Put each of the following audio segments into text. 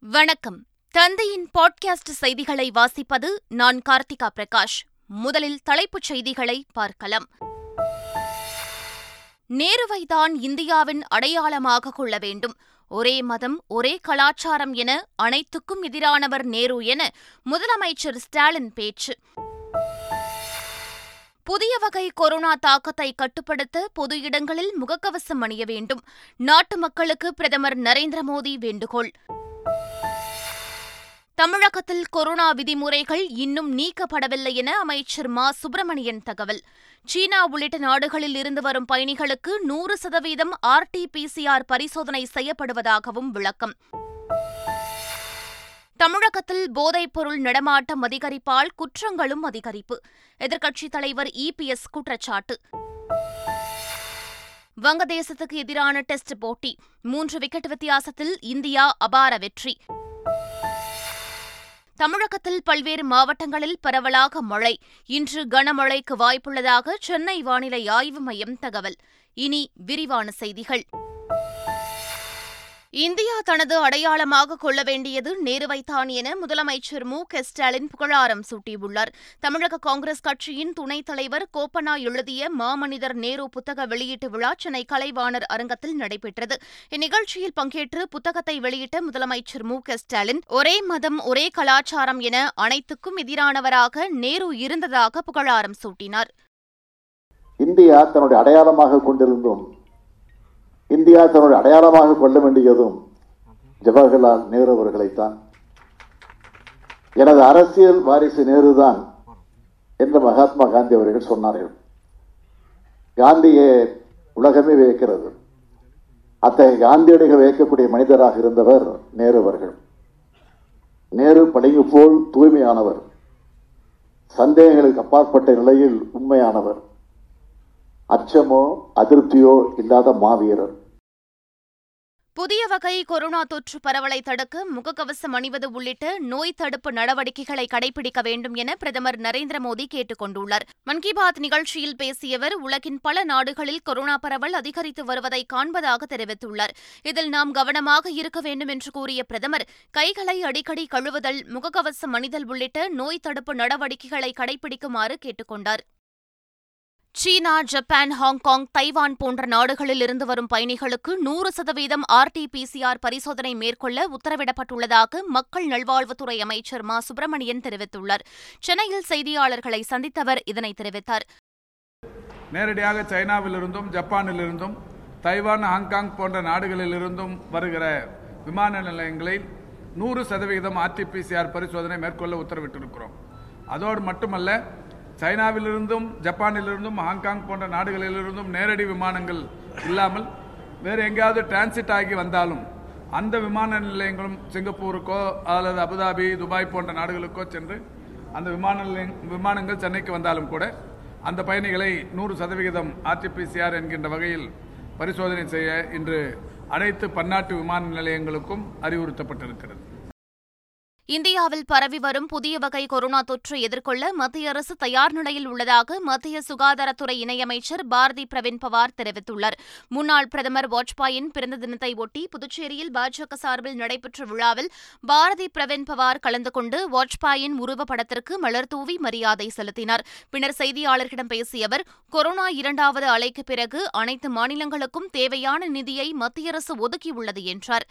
வணக்கம். தந்தையின் பாட்காஸ்ட் செய்திகளை வாசிப்பது நான் கார்த்திகா பிரகாஷ். முதலில் தலைப்புச் செய்திகளை பார்க்கலாம். நேருவைதான் இந்தியாவின் அடையாளமாக கொள்ள வேண்டும். ஒரே மதம் ஒரே கலாச்சாரம் என அனைத்துக்கும் எதிரானவர் நேரு என முதலமைச்சர் ஸ்டாலின் பேச்சு. புதிய வகை கொரோனா தாக்கத்தை கட்டுப்படுத்த பொது இடங்களில் முகக்கவசம் அணிய வேண்டும். நாட்டு மக்களுக்கு பிரதமர் நரேந்திர மோடி வேண்டுகோள். தமிழகத்தில் கொரோனா விதிமுறைகள் இன்னும் நீக்கப்படவில்லை என அமைச்சர் மா. சுப்பிரமணியன் தகவல். சீனா உள்ளிட்ட நாடுகளில் இருந்து வரும் பயணிகளுக்கு நூறு சதவீதம் ஆர்டிபிசிஆர் பரிசோதனை செய்யப்படுவதாகவும் விளக்கம். தமிழகத்தில் போதைப்பொருள் நடமாட்டம் அதிகரிப்பால் குற்றங்களும் அதிகரிப்பு. எதிர்க்கட்சித் தலைவர் இபிஎஸ் குற்றச்சாட்டு. வங்கதேசத்துக்கு எதிரான டெஸ்ட் போட்டி. மூன்று விக்கெட் வித்தியாசத்தில் இந்தியா அபார வெற்றி. தமிழகத்தில் பல்வேறு மாவட்டங்களில் பரவலாக மழை. இன்று கனமழைக்கு வாய்ப்புள்ளதாக சென்னை வானிலை ஆய்வு மையம் தகவல். இனி விரிவான செய்திகள். இந்தியா தனது அடையாளமாக கொள்ள வேண்டியது நேருவைத்தான் என முதலமைச்சர் மு. க. ஸ்டாலின் புகழாரம் சூட்டியுள்ளார். தமிழக காங்கிரஸ் கட்சியின் துணைத் தலைவர் கோப்பனா எழுதிய மாமனிதர் நேரு புத்தக வெளியீட்டு விழா சென்னை கலைவாணர் அரங்கத்தில் நடைபெற்றது. இந்நிகழ்ச்சியில் பங்கேற்று புத்தகத்தை வெளியிட்ட முதலமைச்சர் மு. க. ஸ்டாலின் ஒரே மதம் ஒரே கலாச்சாரம் என அனைத்துக்கும் எதிரானவராக நேரு இருந்ததாக புகழாரம் சூட்டினார். இந்தியா தன்னுடைய அடையாளமாக கொண்டிருந்தும் இந்தியா தன்னுடைய அடையாளமாக கொள்ள வேண்டியதும் ஜவஹர்லால் நேரு அவர்களைத்தான். எனது அரசியல் வாரிசு நேரு தான் என்று மகாத்மா காந்தி அவர்கள் சொன்னார்கள். காந்தியை உலகமே வியக்கிறது. அத்தகைய காந்தியடிகள் வியக்கக்கூடிய மனிதராக இருந்தவர் நேரு அவர்கள். நேரு பளிங்கு போல் தூய்மையானவர். சந்தேகங்களுக்கு அப்பாற்பட்ட நிலையில் உண்மையானவர். அச்சமோ அதிருப்தியோ இல்லாத மாவீரர். புதிய வகை கொரோனா தொற்று பரவலை தடுக்க முகக்கவசம் அணிவது உள்ளிட்ட நோய் தடுப்பு நடவடிக்கைகளை கடைபிடிக்க வேண்டும் என பிரதமர் நரேந்திர மோடி கேட்டுக் கொண்டுள்ளார். மன் கி பாத் நிகழ்ச்சியில் பேசியவர் உலகின் பல நாடுகளில் கொரோனா பரவல் அதிகரித்து வருவதை காண்பதாக தெரிவித்துள்ளார். இதில் நாம் கவனமாக இருக்க வேண்டும் என்று கூறிய பிரதமர் கைகளை அடிக்கடி கழுவுதல் முகக்கவசம் அணிதல் உள்ளிட்ட நோய் தடுப்பு நடவடிக்கைகளை கடைபிடிக்குமாறு கேட்டுக் கொண்டாா் சீனா ஜப்பான் ஹாங்காங் தைவான் போன்ற நாடுகளில் இருந்து வரும் பயணிகளுக்கு நூறு சதவீதம் ஆர்டிபிசிஆர் பரிசோதனை மேற்கொள்ள உத்தரவிடப்பட்டுள்ளதாக மக்கள் நல்வாழ்வுத்துறை அமைச்சர் மா. சுப்பிரமணியன் தெரிவித்துள்ளார். சென்னையில் செய்தியாளர்களை சந்தித்தவர் இதனை தெரிவித்தார். நேரடியாக சைனாவிலிருந்தும் ஜப்பானிலிருந்தும் தைவான் ஹாங்காங் போன்ற நாடுகளிலிருந்தும் வருகிற விமான நிலையங்களில் நூறு சதவீதம் ஆர்டிபிசிஆர் பரிசோதனை மேற்கொள்ள உத்தரவிட்டிருக்கிறோம். அதோடு மட்டுமல்ல சைனாவிலிருந்தும் ஜப்பானிலிருந்தும் ஹாங்காங் போன்ற நாடுகளிலிருந்தும் நேரடி விமானங்கள் இல்லாமல் வேறு எங்கேயாவது டிரான்சிட் ஆகி வந்தாலும் அந்த விமான நிலையங்களும் சிங்கப்பூருக்கோ அல்லது அபுதாபி துபாய் போன்ற நாடுகளுக்கோ சென்று அந்த விமான நிலைய விமானங்கள் சென்னைக்கு வந்தாலும் கூட அந்த பயணிகளை நூறு சதவிகிதம் ஆர்டிபிசிஆர் என்கின்ற வகையில் பரிசோதனை செய்ய இன்று அனைத்து பன்னாட்டு விமான நிலையங்களுக்கும் அறிவுறுத்தப்பட்டிருக்கிறது. இந்தியாவில் பரவி வரும் புதிய வகை கொரோனா தொற்றை எதிர்கொள்ள மத்திய அரசு தயார் நிலையில் உள்ளதாக மத்திய சுகாதாரத்துறை இணையமைச்சர் பாரதி பிரவீன் பவார் தெரிவித்துள்ளார். முன்னாள் பிரதமர் வாஜ்பாயின் பிறந்த தினத்தை ஒட்டி புதுச்சேரியில் பாஜக சார்பில் நடைபெற்ற விழாவில் பாரதி பிரவீன் பவார் கலந்து கொண்டு வாஜ்பாயின் உருவப்படத்திற்கு மலர் தூவி மரியாதை செலுத்தினார். பின்னர் செய்தியாளர்களிடம் பேசிய அவர் கொரோனா இரண்டாவது அலைக்கு பிறகு அனைத்து மாநிலங்களுக்கும் தேவையான நிதியை மத்திய அரசு ஒதுக்கியுள்ளது என்றார்.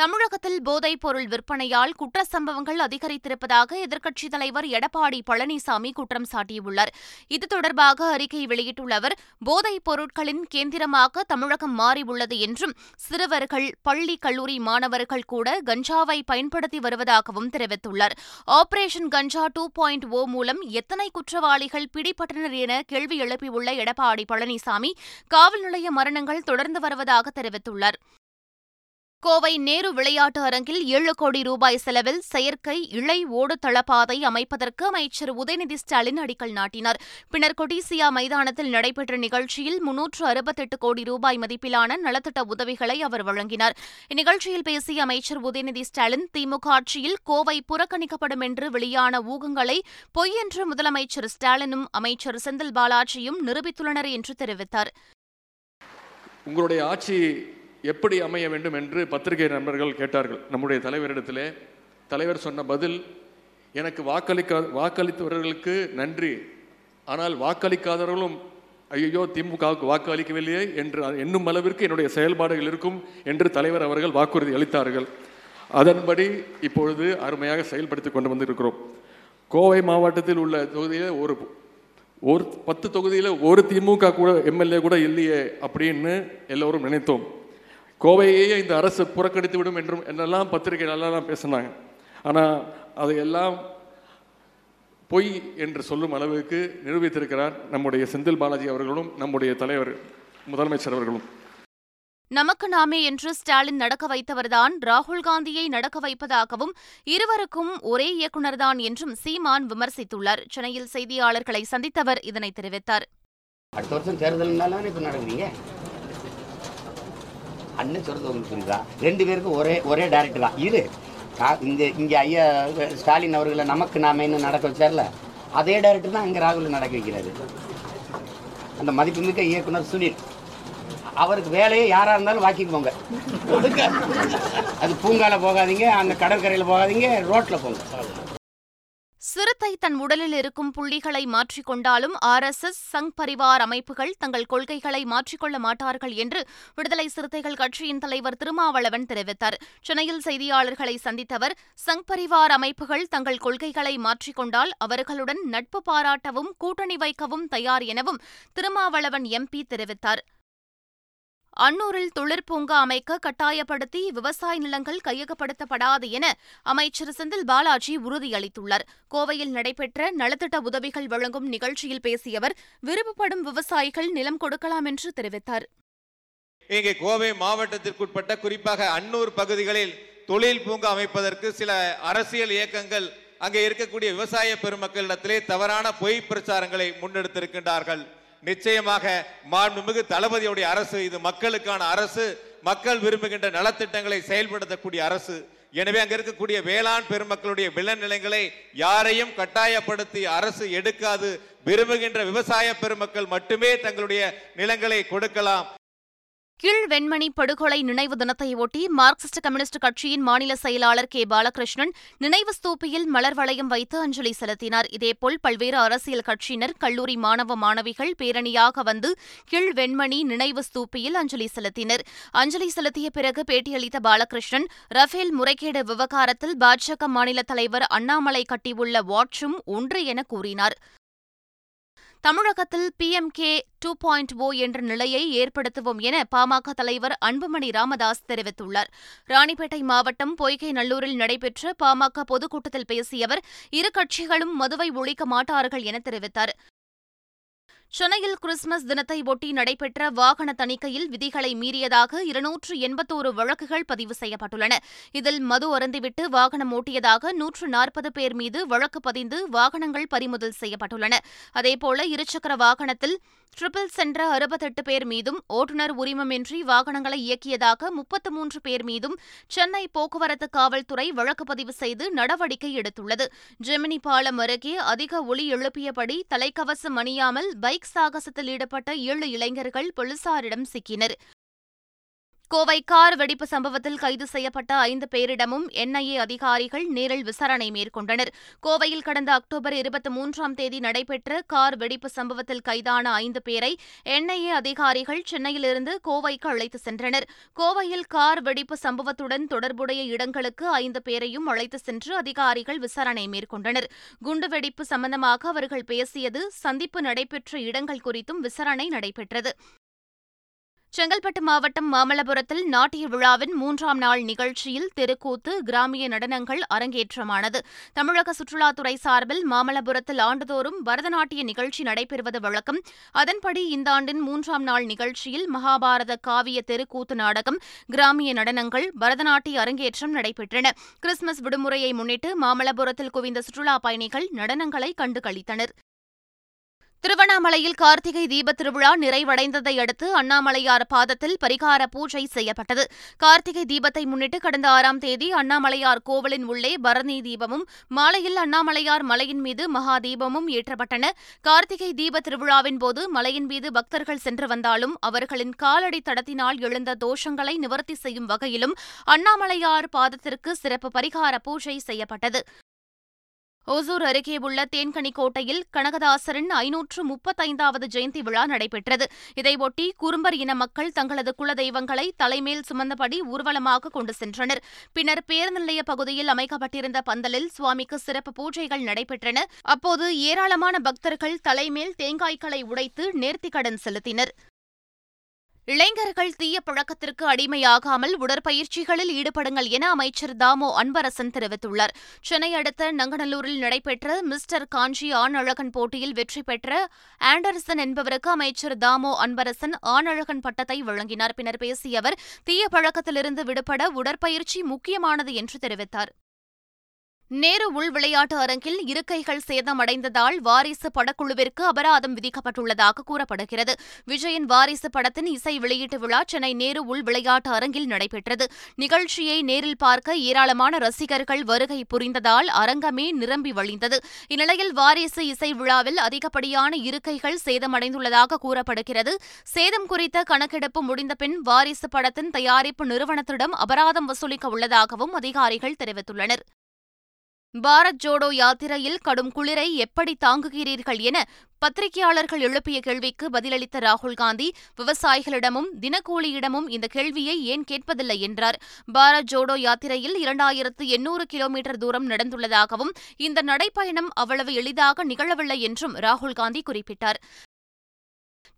தமிழகத்தில் போதைப் பொருள் விற்பனையால் குற்ற சம்பவங்கள் அதிகரித்திருப்பதாக எதிர்க்கட்சித் தலைவர் எடப்பாடி பழனிசாமி குற்றம் சாட்டியுள்ளார். இது தொடர்பாக அறிக்கை வெளியிட்டுள்ள அவர் போதைப் பொருட்களின் கேந்திரமாக தமிழகம் மாறியுள்ளது என்றும் சிறுவர்கள் பள்ளி கல்லூரி மாணவர்கள் கூட கஞ்சாவை பயன்படுத்தி வருவதாகவும் தெரிவித்துள்ளார். Operation Ganja two point O மூலம் எத்தனை குற்றவாளிகள் பிடிபட்டனர் என கேள்வி எழுப்பியுள்ள எடப்பாடி பழனிசாமி காவல் நிலைய மரணங்கள் தொடர்ந்து வருவதாக தெரிவித்துள்ளார். கோவை நேரு விளையாட்டு அரங்கில் ஏழு கோடி ரூபாய் செலவில் செயற்கை இழை ஓடு தளபாதை அமைப்பதற்கு அமைச்சர் உதயநிதி ஸ்டாலின் அடிக்கல் நாட்டினார். பின்னர் கொடிசியா மைதானத்தில் நடைபெற்ற நிகழ்ச்சியில் முன்னூற்று அறுபத்தெட்டு கோடி ரூபாய் மதிப்பிலான நலத்திட்ட உதவிகளை அவர் வழங்கினார். இந்நிகழ்ச்சியில் பேசிய அமைச்சர் உதயநிதி ஸ்டாலின் திமுக ஆட்சியில் கோவை புறக்கணிக்கப்படும் என்று வெளியான ஊகங்களை பொய் என்று முதலமைச்சர் ஸ்டாலினும் அமைச்சர் செந்தில் பாலாஜியும் நிரூபித்துள்ளனர் என்று தெரிவித்தார். உங்களுடைய ஆட்சி எப்படி அமைய வேண்டும் என்று பத்திரிகை நண்பர்கள் கேட்டார்கள். நம்முடைய தலைவரிடத்திலே தலைவர் சொன்ன பதில் எனக்கு வாக்களிக்க வாக்களித்தவர்களுக்கு நன்றி. ஆனால் வாக்களிக்காதவர்களும் ஐயோ திமுகவுக்கு வாக்களிக்கவில்லையே என்று எண்ணும் அளவிற்கு என்னுடைய செயல்பாடுகள் இருக்கும் என்று தலைவர் அவர்கள் வாக்குறுதி அளித்தார்கள். அதன்படி இப்பொழுது அருமையாக செயல்படுத்தி கொண்டு வந்திருக்கிறோம். கோவை மாவட்டத்தில் உள்ள தொகுதியில் ஒரு ஒரு பத்து தொகுதியில் ஒரு திமுக கூட எம்எல்ஏ கூட இல்லையே அப்படின்னு எல்லோரும் நினைத்தோம். கோவையே இந்த அரசு புறக்கணித்து விடும் என்றும் என்னெல்லாம் பத்திரிகை நல்லா பேசினாங்க. ஆனால் அதையெல்லாம் பொய் என்று சொல்லும் அளவுக்கு நிரூபித்திருக்கிறார் நம்முடைய செந்தில் பாலாஜி அவர்களும் நம்முடைய தலைவர் முதலமைச்சர் அவர்களும். நமக்கு நாமே என்று ஸ்டாலின் நடக்க வைத்தவர்தான் ராகுல் காந்தியை நடக்க வைப்பதாகவும் இருவருக்கும் ஒரே இயக்குநர்தான் என்றும் சீமான் விமர்சித்துள்ளார். சென்னையில் செய்தியாளர்களை சந்தித்தவர் இதனை தெரிவித்தார். அடுத்த வருஷம் தேர்தல்னால இப்போ நடக்குறீங்க? அண்ணன் சொல்றது உங்களுக்கு புரியுதா? ரெண்டு பேருக்கும் ஒரே ஒரே டேரக்டர் தான். இரு. இந்த இங்கே ஐயா ஸ்டாலின் அவர்களை நமக்கு நாமேன்னு நடக்க வச்சார்ல? அதே டேரக்டர் தான் அங்கே ராகுல் நடக்க வைக்கிறாரு. அந்த மதிப்புமிக்க இயக்குனர் சுனில். அவருக்கு வேலையே யாராக இருந்தாலும் வாக்கிக்கு போங்க. அது பூங்கால போகாதீங்க அந்த கடற்கரையில் போகாதீங்க ரோட்டில் போங்க. சிறுத்தை தன் உடலில் இருக்கும் புள்ளிகளை மாற்றிக்கொண்டாலும் R S S Sangh Parivar அமைப்புகள் தங்கள் கொள்கைகளை மாற்றிக்கொள்ள மாட்டார்கள் என்று விடுதலை சிறுத்தைகள் கட்சியின் தலைவர் திருமாவளவன் தெரிவித்தார். சென்னையில் செய்தியாளர்களை சந்தித்தவர் சங் பரிவார் அமைப்புகள் தங்கள் கொள்கைகளை மாற்றிக்கொண்டால் அவர்களுடன் நட்பு பாராட்டவும் கூட்டணி வைக்கவும் தயார் எனவும் திருமாவளவன் எம்பி தெரிவித்தார். அன்னூரில் தொழிற்பூங்கா அமைக்க கட்டாயப்படுத்தி விவசாய நிலங்கள் கையகப்படுத்தப்படாது என அமைச்சர் செந்தில் பாலாஜி உறுதியளித்துள்ளார். கோவையில் நடைபெற்ற நலத்திட்ட உதவிகள் வழங்கும் நிகழ்ச்சியில் பேசிய அவர் விருப்பப்படும் விவசாயிகள் நிலம் கொடுக்கலாம் என்று தெரிவித்தார். இங்கே கோவை மாவட்டத்திற்குட்பட்ட குறிப்பாக அன்னூர் பகுதிகளில் தொழில் பூங்கா அமைப்பதற்கு சில அரசியல் இயக்கங்கள் அங்கே இருக்கக்கூடிய விவசாய பெருமக்களிடத்திலே தவறான பொய் பிரச்சாரங்களை முன்னெடுத்திருக்கின்றார்கள். நிச்சயமாக மாண்புமிகு தளபதியுடைய அரசு இது மக்களுக்கான அரசு மக்கள் விரும்புகின்ற நலத்திட்டங்களை செயல்படுத்தக்கூடிய அரசு. எனவே அங்க இருக்கக்கூடிய வேளாண் பெருமக்களுடைய விளைநிலங்களை யாரையும் கட்டாயப்படுத்தி அரசு எடுக்காது. விரும்புகின்ற விவசாய பெருமக்கள் மட்டுமே தங்களுடைய நிலங்களை கொடுக்கலாம். கீழ் வெண்மணி படுகொலை நினைவு தினத்தையொட்டி மார்க்சிஸ்ட் கம்யூனிஸ்ட் கட்சியின் மாநில செயலாளர் கே பாலகிருஷ்ணன் நினைவு ஸ்தூபியில் மலர் வளையம் வைத்து அஞ்சலி செலுத்தினார். இதேபோல் பல்வேறு அரசியல் கட்சியினர் கல்லூரி மாணவ மாணவிகள் பேரணியாக வந்து கீழ் வெண்மணி நினைவு ஸ்தூபியில் அஞ்சலி செலுத்தினர். அஞ்சலி செலுத்திய பிறகு பேட்டியளித்த பாலகிருஷ்ணன் ரஃபேல் முறைகேடு விவகாரத்தில் பாஜக மாநில தலைவர் அண்ணாமலை கட்டியுள்ள வாட்சும் ஒன்று என கூறினார். தமிழகத்தில் P M K two point O என்ற நிலையை ஏற்படுத்துவோம் என பாமக தலைவர் அன்புமணி ராமதாஸ் தெரிவித்துள்ளார். ராணிப்பேட்டை மாவட்டம் பொய்கை நல்லூரில் நடைபெற்ற பாமக பொதுக்கூட்டத்தில் பேசிய அவர் இரு கட்சிகளும் மதுவை ஒழிக்க மாட்டார்கள் என தெரிவித்தார். சென்னையில் கிறிஸ்துமஸ் தினத்தை ஒட்டி நடைபெற்ற வாகன தணிக்கையில் விதிகளை மீறியதாக இருநூற்று எண்பத்தோரு வழக்குகள் பதிவு செய்யப்பட்டுள்ளன. இதில் மது அருந்திவிட்டு வாகனம் ஓட்டியதாக நூற்று நாற்பது பேர் மீது வழக்கு பதிந்து வாகனங்கள் பறிமுதல் செய்யப்பட்டுள்ளன. அதேபோல இருசக்கர வாகனத்தில் ட்ரிபிள் சென்ற அறுபத்தெட்டு பேர் மீதும் ஓட்டுநர் உரிமமின்றி வாகனங்களை இயக்கியதாக முப்பத்து மூன்று பேர் மீதும் சென்னை போக்குவரத்து காவல்துறை வழக்கு பதிவு செய்து நடவடிக்கை எடுத்துள்ளது. ஜெமினி பாலம் அருகே அதிக ஒளி எழுப்பியபடி தலைக்கவசம் அணியாமல் பைக் சாகசத்தில் ஈடுபட்ட ஏழு இளைஞர்கள் போலீசாரிடம் சிக்கினர். கோவை கார் வெடிப்பு சம்பவத்தில் கைது செய்யப்பட்ட ஐந்து பேரிடமும் என்ஐஏ அதிகாரிகள் நேரில் விசாரணை மேற்கொண்டனர். கோவையில் கடந்த அக்டோபர் இருபத்தி மூன்றாம் தேதி நடைபெற்ற கார் வெடிப்பு சம்பவத்தில் கைதான ஐந்து பேரை என்ஐஏ அதிகாரிகள் சென்னையிலிருந்து கோவைக்கு அழைத்து சென்றனர். கோவையில் கார் வெடிப்பு சம்பவத்துடன் தொடர்புடைய இடங்களுக்கு ஐந்து பேரையும் அழைத்து சென்று அதிகாரிகள் விசாரணை மேற்கொண்டனர். குண்டுவெடிப்பு சம்பந்தமாக அவர்கள் பேசியது சந்திப்பு நடைபெற்ற இடங்கள் குறித்தும் விசாரணை நடைபெற்றது. செங்கல்பட்டு மாவட்டம் மாமல்லபுரத்தில் நாட்டிய விழாவின் மூன்றாம் நாள் நிகழ்ச்சியில் தெருக்கூத்து கிராமிய நடனங்கள் அரங்கேற்றமானது. தமிழக சுற்றுலாத்துறை சார்பில் மாமல்லபுரத்தில் ஆண்டுதோறும் பரதநாட்டிய நிகழ்ச்சி நடைபெறுவது வழக்கம். அதன்படி இந்த ஆண்டின் மூன்றாம் நாள் நிகழ்ச்சியில் மகாபாரத காவிய தெருக்கூத்து நாடகம் கிராமிய நடனங்கள் பரதநாட்டிய அரங்கேற்றம் நடைபெற்றன. கிறிஸ்துமஸ் விடுமுறையை முன்னிட்டு மாமல்லபுரத்தில் குவிந்த சுற்றுலாப் பயணிகள் நடனங்களை கண்டு களித்தனர். திருவண்ணாமலையில் கார்த்திகை தீபத் திருவிழா நிறைவடைந்ததை அடுத்து அண்ணாமலையார் பாதத்தில் பரிகார பூஜை செய்யப்பட்டது. கார்த்திகை தீபத்தை முன்னிட்டு கடந்த ஆறாம் தேதி அண்ணாமலையார் கோவிலின் உள்ளே பரணி தீபமும் மாலையில் அண்ணாமலையார் மலையின் மீது மகா தீபமும் ஏற்றப்பட்டன. கார்த்திகை தீப திருவிழாவின் போது மலையின் மீது பக்தர்கள் சென்று வந்தாலும் அவர்களின் காலடி தடத்தினால் எழுந்த தோஷங்களை நிவர்த்தி செய்யும் வகையிலும் அண்ணாமலையார் பாதத்திற்கு சிறப்பு பரிகார பூஜை செய்யப்பட்டது. ஓசூர் அருகே உள்ள தேன்கனி கோட்டையில் கனகதாசரின் ஐநூற்று முப்பத்தைந்தாவது ஜெயந்தி விழா நடைபெற்றது. இதையொட்டி குறும்பர் இன மக்கள் தங்களது குலதெய்வங்களை தலைமேல் சுமந்தபடி ஊர்வலமாக கொண்டு சென்றனர். பின்னர் பேருந்து நிலைய பகுதியில் அமைக்கப்பட்டிருந்த பந்தலில் சுவாமிக்கு சிறப்பு பூஜைகள் நடைபெற்றன. அப்போது ஏராளமான பக்தர்கள் தலைமேல் தேங்காய்களை உடைத்து நேர்த்திக்கடன் செலுத்தினர். இளைஞர்கள் தீய பழக்கத்திற்கு அடிமையாகாமல் உடற்பயிற்சிகளில் ஈடுபடுங்கள் என அமைச்சர் தாமோ அன்பரசன் தெரிவித்துள்ளார். சென்னை அடுத்த நங்கநல்லூரில் நடைபெற்ற மிஸ்டர் காஞ்சி ஆண் அழகன் போட்டியில் வெற்றி பெற்ற ஆண்டர்சன் என்பவருக்கு அமைச்சர் தாமோ அன்பரசன் ஆணழகன் பட்டத்தை வழங்கினார். பின்னர் பேசிய அவர் தீய பழக்கத்திலிருந்து விடுபட உடற்பயிற்சி முக்கியமானது என்று தெரிவித்தார். நேரு உள் விளையாட்டு அரங்கில் இருக்கைகள் சேதமடைந்ததால் வாரிசு படக்குழுவிற்கு அபராதம் விதிக்கப்பட்டுள்ளதாக கூறப்படுகிறது. விஜயின் வாரிசு படத்தின் இசை வெளியீட்டு விழா சென்னை நேரு உள் விளையாட்டு அரங்கில் நடைபெற்றது. நிகழ்ச்சியை நேரில் பார்க்க ஏராளமான ரசிகர்கள் வருகை புரிந்ததால் அரங்கமே நிரம்பி வழிந்தது. இந்நிலையில் வாரிசு இசை விழாவில் அதிகப்படியான இருக்கைகள் சேதமடைந்துள்ளதாக கூறப்படுகிறது. சேதம் குறித்த கணக்கெடுப்பு முடிந்த பின் வாரிசு படத்தின் தயாரிப்பு நிறுவனத்திடம் அபராதம் வசூலிக்க உள்ளதாகவும் அதிகாரிகள் தெரிவித்துள்ளனர். பாரத் ஜோடோ யாத்திரையில் கடும் குளிரை எப்படி தாங்குகிறீர்கள் என பத்திரிகையாளர்கள் எழுப்பிய கேள்விக்கு பதிலளித்த ராகுல் காந்தி விவசாயிகளிடமும் தினக்கூலியிடமும் இந்த கேள்வியை ஏன் கேட்பதில்லை என்றார். பாரத் ஜோடோ யாத்திரையில் இரண்டாயிரத்து எண்ணூறு கிலோமீட்டர் தூரம் நடந்துள்ளதாகவும் இந்த நடைப்பயணம் அவ்வளவு எளிதாக நிகழவில்லை என்றும் ராகுல் காந்தி குறிப்பிட்டார்.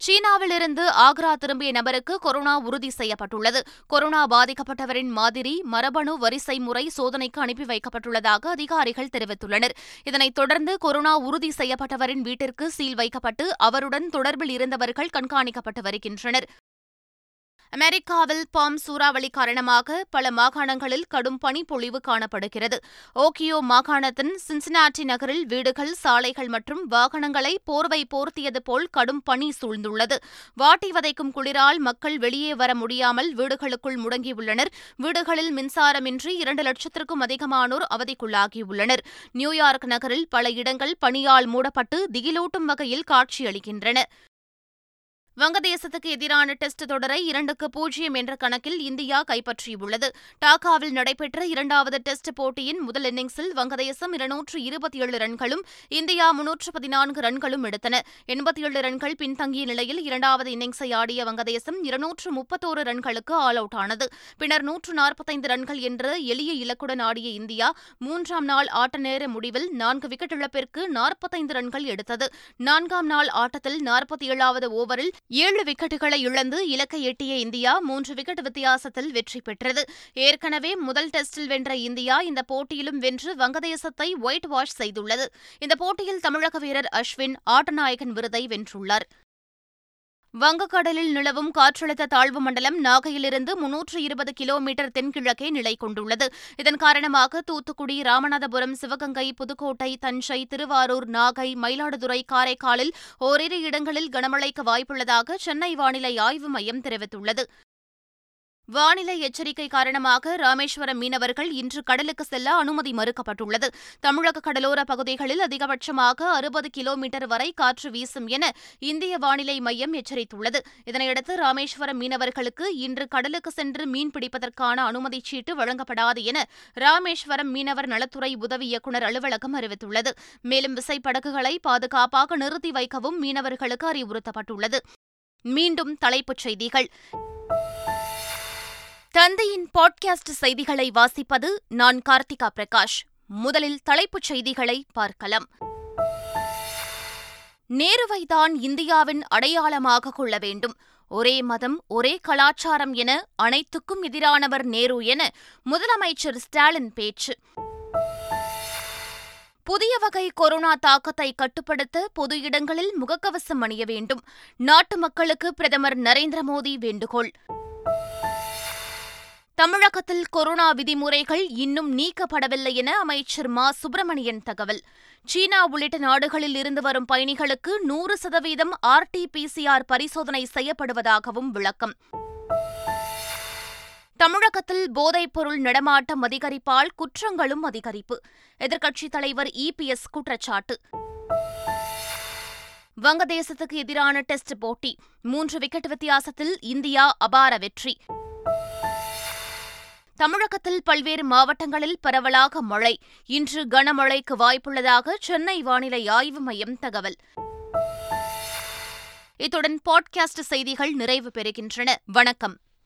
சீனாவிலிருந்து ஆக்ரா திரும்பிய நபருக்கு கொரோனா உறுதி செய்யப்பட்டுள்ளது. கொரோனா பாதிக்கப்பட்டவரின் மாதிரி மரபணு வரிசை முறை சோதனைக்கு அனுப்பி வைக்கப்பட்டுள்ளதாக அதிகாரிகள் தெரிவித்துள்ளனர். இதனைத் தொடர்ந்து கொரோனா உறுதி செய்யப்பட்டவரின் வீட்டிற்கு சீல் வைக்கப்பட்டு அவருடன் தொடர்பில் இருந்தவர்கள் கண்காணிக்கப்பட்டு வருகின்றனர். அமெரிக்காவில் பாம் சூறாவளி காரணமாக பல மாகாணங்களில் கடும் பனிப்பொழிவு காணப்படுகிறது. ஓக்கியோ மாகாணத்தின் சின்சினாட்டி நகரில் வீடுகள் சாலைகள் மற்றும் வாகனங்களை போர்வை போர்த்தியது போல் கடும் பனி சூழ்ந்துள்ளது. வாட்டி வதைக்கும் குளிரால் மக்கள் வெளியே வர முடியாமல் வீடுகளுக்குள் முடங்கியுள்ளனர். வீடுகளில் மின்சாரமின்றி இரண்டு லட்சத்திற்கும் அதிகமானோர் அவதிக்குள்ளாகியுள்ளனர். நியூயார்க் நகரில் பல இடங்கள் பனியால் மூடப்பட்டு திகிலூட்டும் வகையில் காட்சியளிக்கின்றன. வங்கதேசத்துக்கு எதிரான டெஸ்ட் தொடரை இரண்டுக்கு பூஜ்ஜியம் என்ற கணக்கில் இந்தியா கைப்பற்றியுள்ளது. டாக்காவில் நடைபெற்ற இரண்டாவது டெஸ்ட் போட்டியின் முதல் இன்னிங்ஸில் வங்கதேசம் இருநூற்று இருபத்தி ஏழு ரன்களும் இந்தியா முன்னூற்று பதினான்கு ரன்களும் எடுத்தன. எண்பத்தி ஏழு ரன்கள் பின்தங்கிய நிலையில் இரண்டாவது இன்னிங்ஸை ஆடிய வங்கதேசம் இருநூற்று முப்பத்தோரு ரன்களுக்கு ஆல் அவுட் ஆனது. பின்னர் நூற்று நாற்பத்தைந்து ரன்கள் என்ற எளிய இலக்குடன் ஆடிய இந்தியா மூன்றாம் நாள் ஆட்ட நேர முடிவில் நான்கு விக்கெட் இழப்பிற்கு நாற்பத்தைந்து ரன்கள் எடுத்தது. நான்காம் நாள் ஆட்டத்தில் நாற்பத்தி ஏழாவது ஓவரில் ஏழு விக்கெட்டுகளை இழந்து இலக்கை எட்டிய இந்தியா மூன்று விக்கெட் வித்தியாசத்தில் வெற்றி பெற்றது. ஏற்கனவே முதல் டெஸ்டில் வென்ற இந்தியா இந்த போட்டியிலும் வென்று வங்கதேசத்தை ஒயிட் வாஷ் செய்துள்ளது. இந்த போட்டியில் தமிழக வீரர் அஸ்வின் ஆட்டநாயகன் விருதை வென்றுள்ளார். வங்கக்கடலில் நிலவும் காற்றழுத்த தாழ்வு மண்டலம் நாகையிலிருந்து முன்னூற்று இருபது கிலோமீட்டர் தென்கிழக்கே நிலை கொண்டுள்ளது. இதன் காரணமாக தூத்துக்குடி ராமநாதபுரம் சிவகங்கை புதுக்கோட்டை தஞ்சை திருவாரூர் நாகை மயிலாடுதுறை காரைக்காலில் ஓரிரு இடங்களில் கனமழைக்கு வாய்ப்புள்ளதாக சென்னை வானிலை ஆய்வு மையம் தெரிவித்துள்ளது. வானிலை எச்சரிக்கை காரணமாக ராமேஸ்வரம் மீனவர்கள் இன்று கடலுக்கு செல்ல அனுமதி மறுக்கப்பட்டுள்ளது. தமிழக கடலோர பகுதிகளில் அதிகபட்சமாக அறுபது கிலோமீட்டர் வரை காற்று வீசும் என இந்திய வானிலை மையம் எச்சரித்துள்ளது. இதனையடுத்து ராமேஸ்வரம் மீனவர்களுக்கு இன்று கடலுக்கு சென்று மீன் பிடிப்பதற்கான அனுமதி சீட்டு வழங்கப்படாது என ராமேஸ்வரம் மீனவர் நலத்துறை உதவி இயக்குநர் அலுவலகம் அறிவித்துள்ளது. மேலும் விசைப்படகுகளை பாதுகாப்பாக நிறுத்தி வைக்கவும் மீனவர்களுக்கு அறிவுறுத்தப்பட்டுள்ளது. மீண்டும் தலைப்புச் செய்திகள். தந்தையின் பாட்காஸ்ட் செய்திகளை வாசிப்பது நான் கார்த்திகா பிரகாஷ். முதலில் தலைப்புச் செய்திகளை பார்க்கலாம். நேருவைதான் இந்தியாவின் அடையாளமாக கொள்ள வேண்டும். ஒரே மதம் ஒரே கலாச்சாரம் என அனைத்துக்கும் எதிரானவர் நேரு என முதலமைச்சர் ஸ்டாலின் பேச்சு. புதிய வகை கொரோனா தாக்கத்தை கட்டுப்படுத்த பொது இடங்களில் முகக்கவசம் அணிய வேண்டும். நாட்டு மக்களுக்கு பிரதமர் நரேந்திர மோடி வேண்டுகோள். தமிழகத்தில் கொரோனா விதிமுறைகள் இன்னும் நீக்கப்படவில்லை என அமைச்சர் மா. சுப்பிரமணியன் தகவல். சீனா உள்ளிட்ட நாடுகளில் இருந்து வரும் பயணிகளுக்கு நூறு சதவீதம் ஆர்டிபிசிஆர் பரிசோதனை செய்யப்படுவதாகவும் விளக்கம். தமிழகத்தில் போதைப்பொருள் நடமாட்டம் அதிகரிப்பால் குற்றங்களும் அதிகரிப்பு. எதிர்க்கட்சித் தலைவர் இபிஎஸ் குற்றச்சாட்டு. வங்கதேசத்துக்கு எதிரான டெஸ்ட் போட்டி. மூன்று விக்கெட் வித்தியாசத்தில் இந்தியா அபார வெற்றி. தமிழகத்தில் பல்வேறு மாவட்டங்களில் பரவலாக மழை. இன்று கனமழைக்கு வாய்ப்புள்ளதாக சென்னை வானிலை ஆய்வு மையம் தகவல். இத்துடன் பாட்காஸ்ட் செய்திகள் நிறைவு பெறுகின்றன. வணக்கம்.